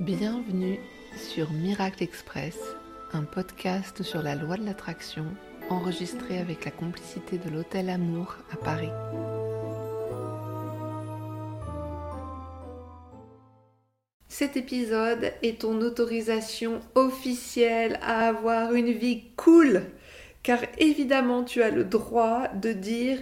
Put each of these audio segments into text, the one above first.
Bienvenue sur Miracle Express, un podcast sur la loi de l'attraction enregistré avec la complicité de l'Hôtel Amour à Paris. Cet épisode est ton autorisation officielle à avoir une vie cool, car évidemment tu as le droit de dire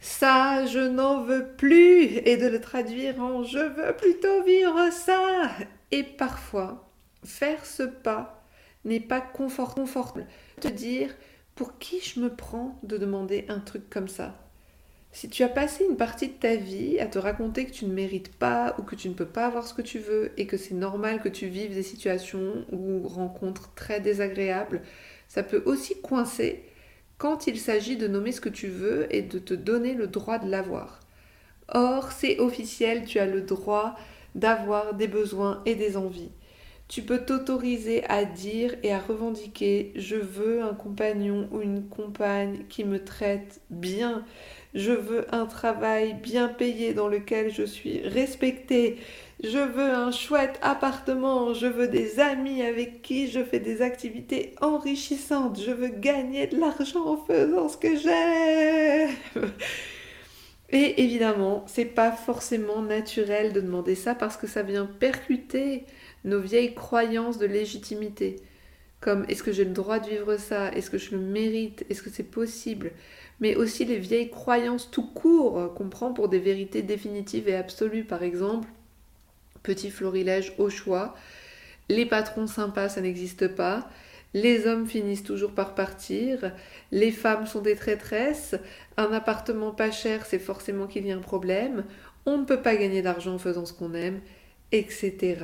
ça, je n'en veux plus, et de le traduire en je veux plutôt vivre ça. Et parfois, faire ce pas n'est pas confortable. Te dire pour qui je me prends de demander un truc comme ça? Si tu as passé une partie de ta vie à te raconter que tu ne mérites pas ou que tu ne peux pas avoir ce que tu veux et que c'est normal que tu vives des situations ou rencontres très désagréables, ça peut aussi coincer quand il s'agit de nommer ce que tu veux et de te donner le droit de l'avoir. Or, c'est officiel, tu as le droit d'avoir des besoins et des envies. Tu peux t'autoriser à dire et à revendiquer je veux un compagnon ou une compagne qui me traite bien. Je veux un travail bien payé dans lequel je suis respectée. Je veux un chouette appartement. Je veux des amis avec qui je fais des activités enrichissantes. Je veux gagner de l'argent en faisant ce que j'aime. Et évidemment, c'est pas forcément naturel de demander ça parce que ça vient percuter nos vieilles croyances de légitimité. Comme est-ce que j'ai le droit de vivre ça? Est-ce que je le mérite? Est-ce que c'est possible? Mais aussi les vieilles croyances tout court qu'on prend pour des vérités définitives et absolues. Par exemple, petit florilège au choix, les patrons sympas, ça n'existe pas les hommes finissent toujours par partir, les femmes sont des traîtresses, un appartement pas cher, c'est forcément qu'il y a un problème, on ne peut pas gagner d'argent en faisant ce qu'on aime, etc.,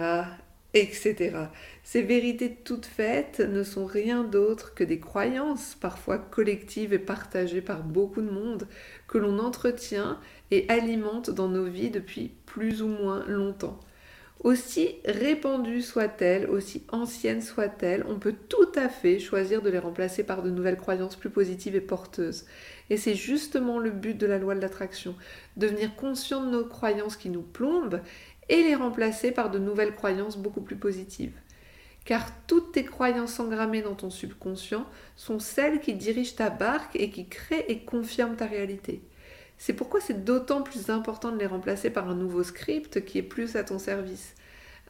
etc. Ces vérités toutes faites ne sont rien d'autre que des croyances, parfois collectives et partagées par beaucoup de monde, que l'on entretient et alimente dans nos vies depuis plus ou moins longtemps. Aussi répandues soient-elles, aussi anciennes soient-elles, on peut tout à fait choisir de les remplacer par de nouvelles croyances plus positives et porteuses. Et c'est justement le but de la loi de l'attraction, devenir conscient de nos croyances qui nous plombent et les remplacer par de nouvelles croyances beaucoup plus positives. Car toutes tes croyances engrammées dans ton subconscient sont celles qui dirigent ta barque et qui créent et confirment ta réalité. C'est pourquoi c'est d'autant plus important de les remplacer par un nouveau script qui est plus à ton service.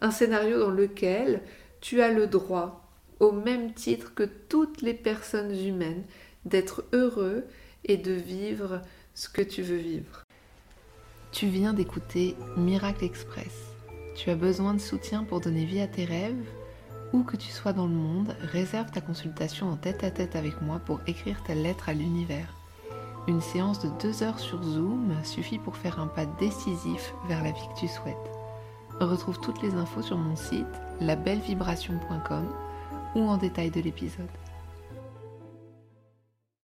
Un scénario dans lequel tu as le droit, au même titre que toutes les personnes humaines, d'être heureux et de vivre ce que tu veux vivre. Tu viens d'écouter Miracle Express. Tu as besoin de soutien pour donner vie à tes rêves Où que tu sois dans le monde, réserve ta consultation en tête à tête avec moi pour écrire ta lettre à l'univers. Une séance de deux heures sur Zoom suffit pour faire un pas décisif vers la vie que tu souhaites. Retrouve toutes les infos sur mon site labellevibration.com ou en détail de l'épisode.